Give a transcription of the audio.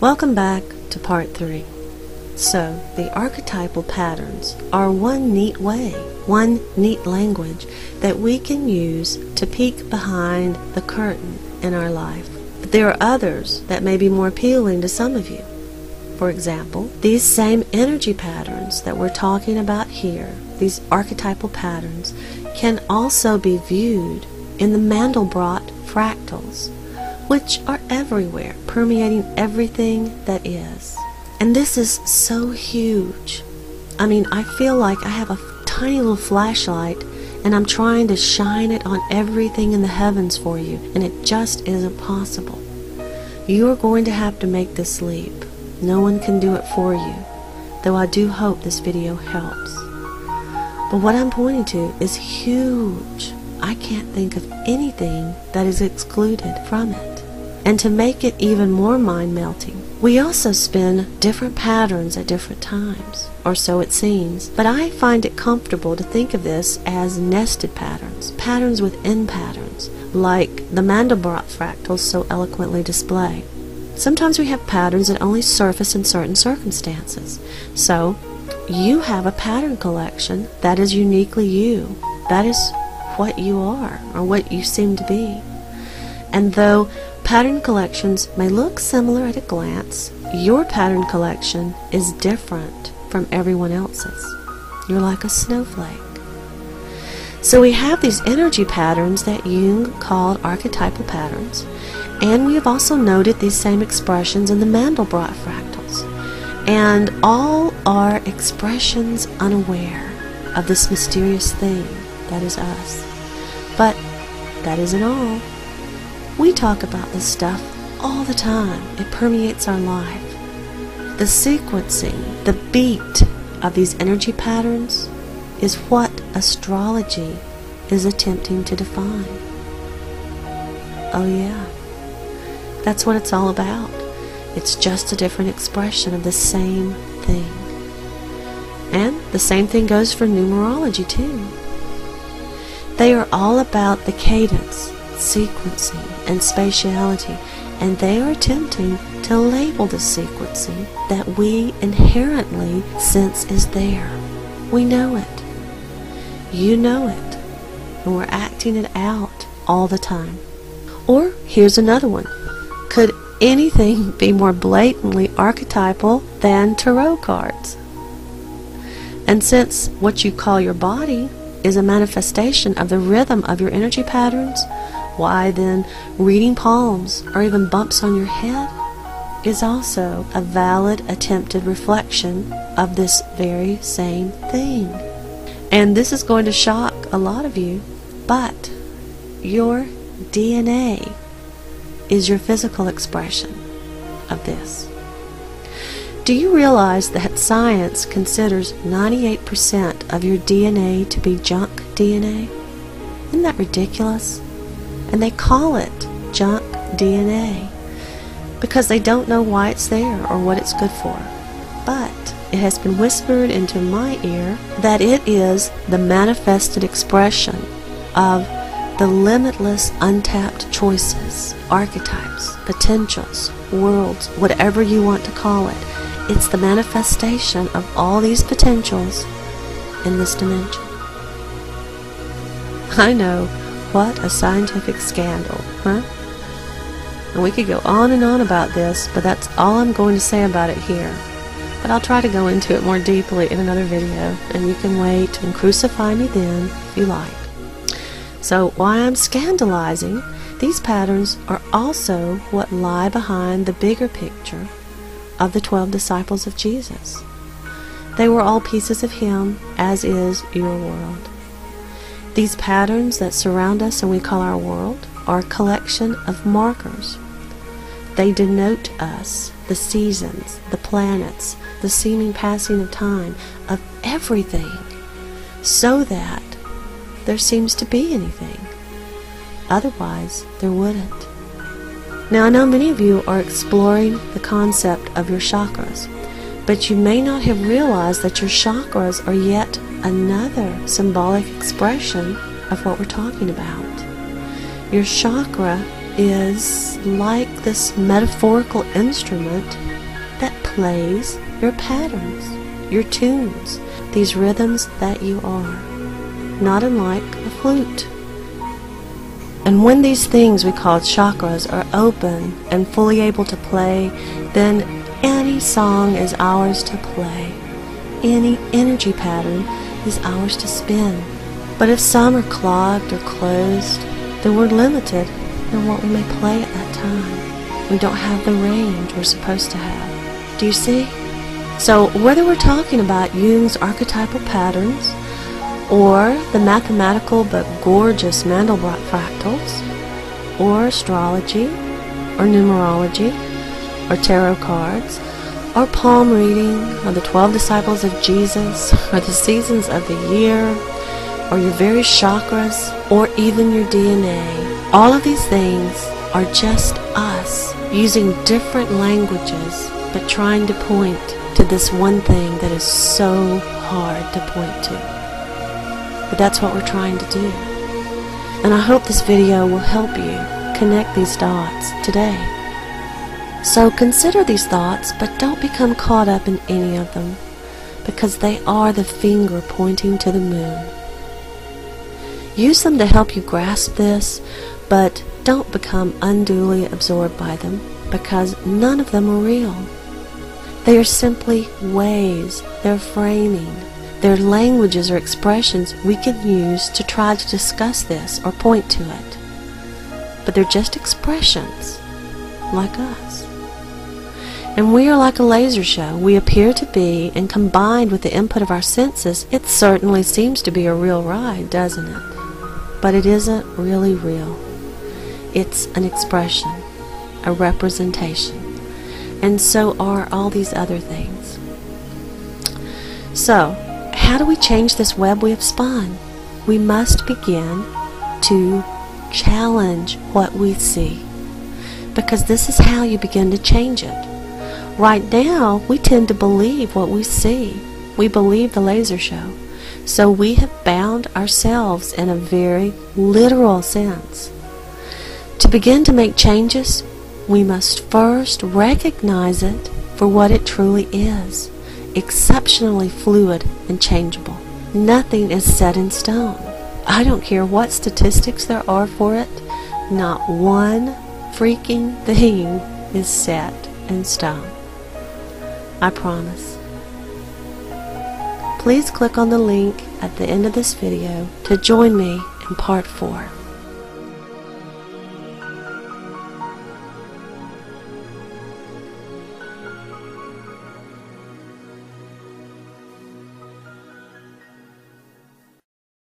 Welcome back to part three. So, the archetypal patterns are one neat way, one neat language that we can use to peek behind the curtain in our life. But there are others that may be more appealing to some of you. For example, these same energy patterns that we're talking about here, these archetypal patterns, can also be viewed in the Mandelbrot fractals, which are everywhere, permeating everything that is. And this is so huge. I mean, I feel like I have a tiny little flashlight and I'm trying to shine it on everything in the heavens for you, and it just isn't possible. You are going to have to make this leap. No one can do it for you, though I do hope this video helps. But what I'm pointing to is huge. I can't think of anything that is excluded from it. And to make it even more mind melting, we also spin different patterns at different times, or so it seems, but I find it comfortable to think of this as nested patterns, patterns within patterns, like the Mandelbrot fractals so eloquently display. Sometimes we have patterns that only surface in certain circumstances. So, you have a pattern collection that is uniquely you. That is what you are, or what you seem to be. And though Pattern collections may look similar at a glance. Your pattern collection is different from everyone else's. You're like a snowflake. So we have these energy patterns that Jung called archetypal patterns, and we have also noted these same expressions in the Mandelbrot fractals. And all are expressions unaware of this mysterious thing that is us. But that isn't all. We talk about this stuff all the time. It permeates our life. The sequencing, the beat of these energy patterns is what astrology is attempting to define. Oh, yeah. That's what it's all about. It's just a different expression of the same thing. And the same thing goes for numerology, too. They are all about the cadence sequencing and spatiality, and they are attempting to label the sequencing that we inherently sense is there. We know it. You know it. And we're acting it out all the time. Or here's another one. Could anything be more blatantly archetypal than tarot cards? And since what you call your body is a manifestation of the rhythm of your energy patterns, why then, reading palms or even bumps on your head is also a valid attempted reflection of this very same thing. And this is going to shock a lot of you, but your DNA is your physical expression of this. Do you realize that science considers 98% of your DNA to be junk DNA? Isn't that ridiculous? And they call it junk DNA because they don't know why it's there or what it's good for. But it has been whispered into my ear that it is the manifested expression of the limitless untapped choices, archetypes, potentials, worlds, whatever you want to call it. It's the manifestation of all these potentials in this dimension. I know what a scientific scandal, huh? And we could go on and on about this, but that's all I'm going to say about it here. But I'll try to go into it more deeply in another video, and you can wait and crucify me then if you like. So, why I'm scandalizing, these patterns are also what lie behind the bigger picture of the twelve disciples of Jesus. They were all pieces of Him, as is your world. These patterns that surround us and we call our world are a collection of markers. They denote us, the seasons, the planets, the seeming passing of time, of everything, so that there seems to be anything. Otherwise, there wouldn't. Now, I know many of you are exploring the concept of your chakras, but you may not have realized that your chakras are yet another symbolic expression of what we're talking about. Your chakra is like this metaphorical instrument that plays your patterns, your tunes, these rhythms that you are, not unlike a flute. And when these things we call chakras are open and fully able to play, then any song is ours to play. Any energy pattern is ours to spin. But if some are clogged or closed, then we're limited in what we may play at that time. We don't have the range we're supposed to have. Do you see? So, whether we're talking about Jung's archetypal patterns, or the mathematical but gorgeous Mandelbrot fractals, or astrology, or numerology, or tarot cards, or palm reading, or the 12 disciples of Jesus, or the seasons of the year, or your various chakras, or even your DNA. All of these things are just us using different languages but trying to point to this one thing that is so hard to point to. But that's what we're trying to do. And I hope this video will help you connect these dots today. So consider these thoughts, but don't become caught up in any of them, because they are the finger pointing to the moon. Use them to help you grasp this, but don't become unduly absorbed by them, because none of them are real. They are simply ways, they're framing, they're languages or expressions we can use to try to discuss this or point to it. But they're just expressions, like us. And we are like a laser show. We appear to be, and combined with the input of our senses, it certainly seems to be a real ride, doesn't it? But it isn't really real. It's an expression, a representation. And so are all these other things. So, how do we change this web we have spun? We must begin to challenge what we see. Because this is how you begin to change it. Right now, we tend to believe what we see. We believe the laser show. So we have bound ourselves in a very literal sense. To begin to make changes, we must first recognize it for what it truly is exceptionally fluid and changeable. Nothing is set in stone. I don't care what statistics there are for it, not one freaking thing is set in stone. I promise. Please click on the link at the end of this video to join me in part 4.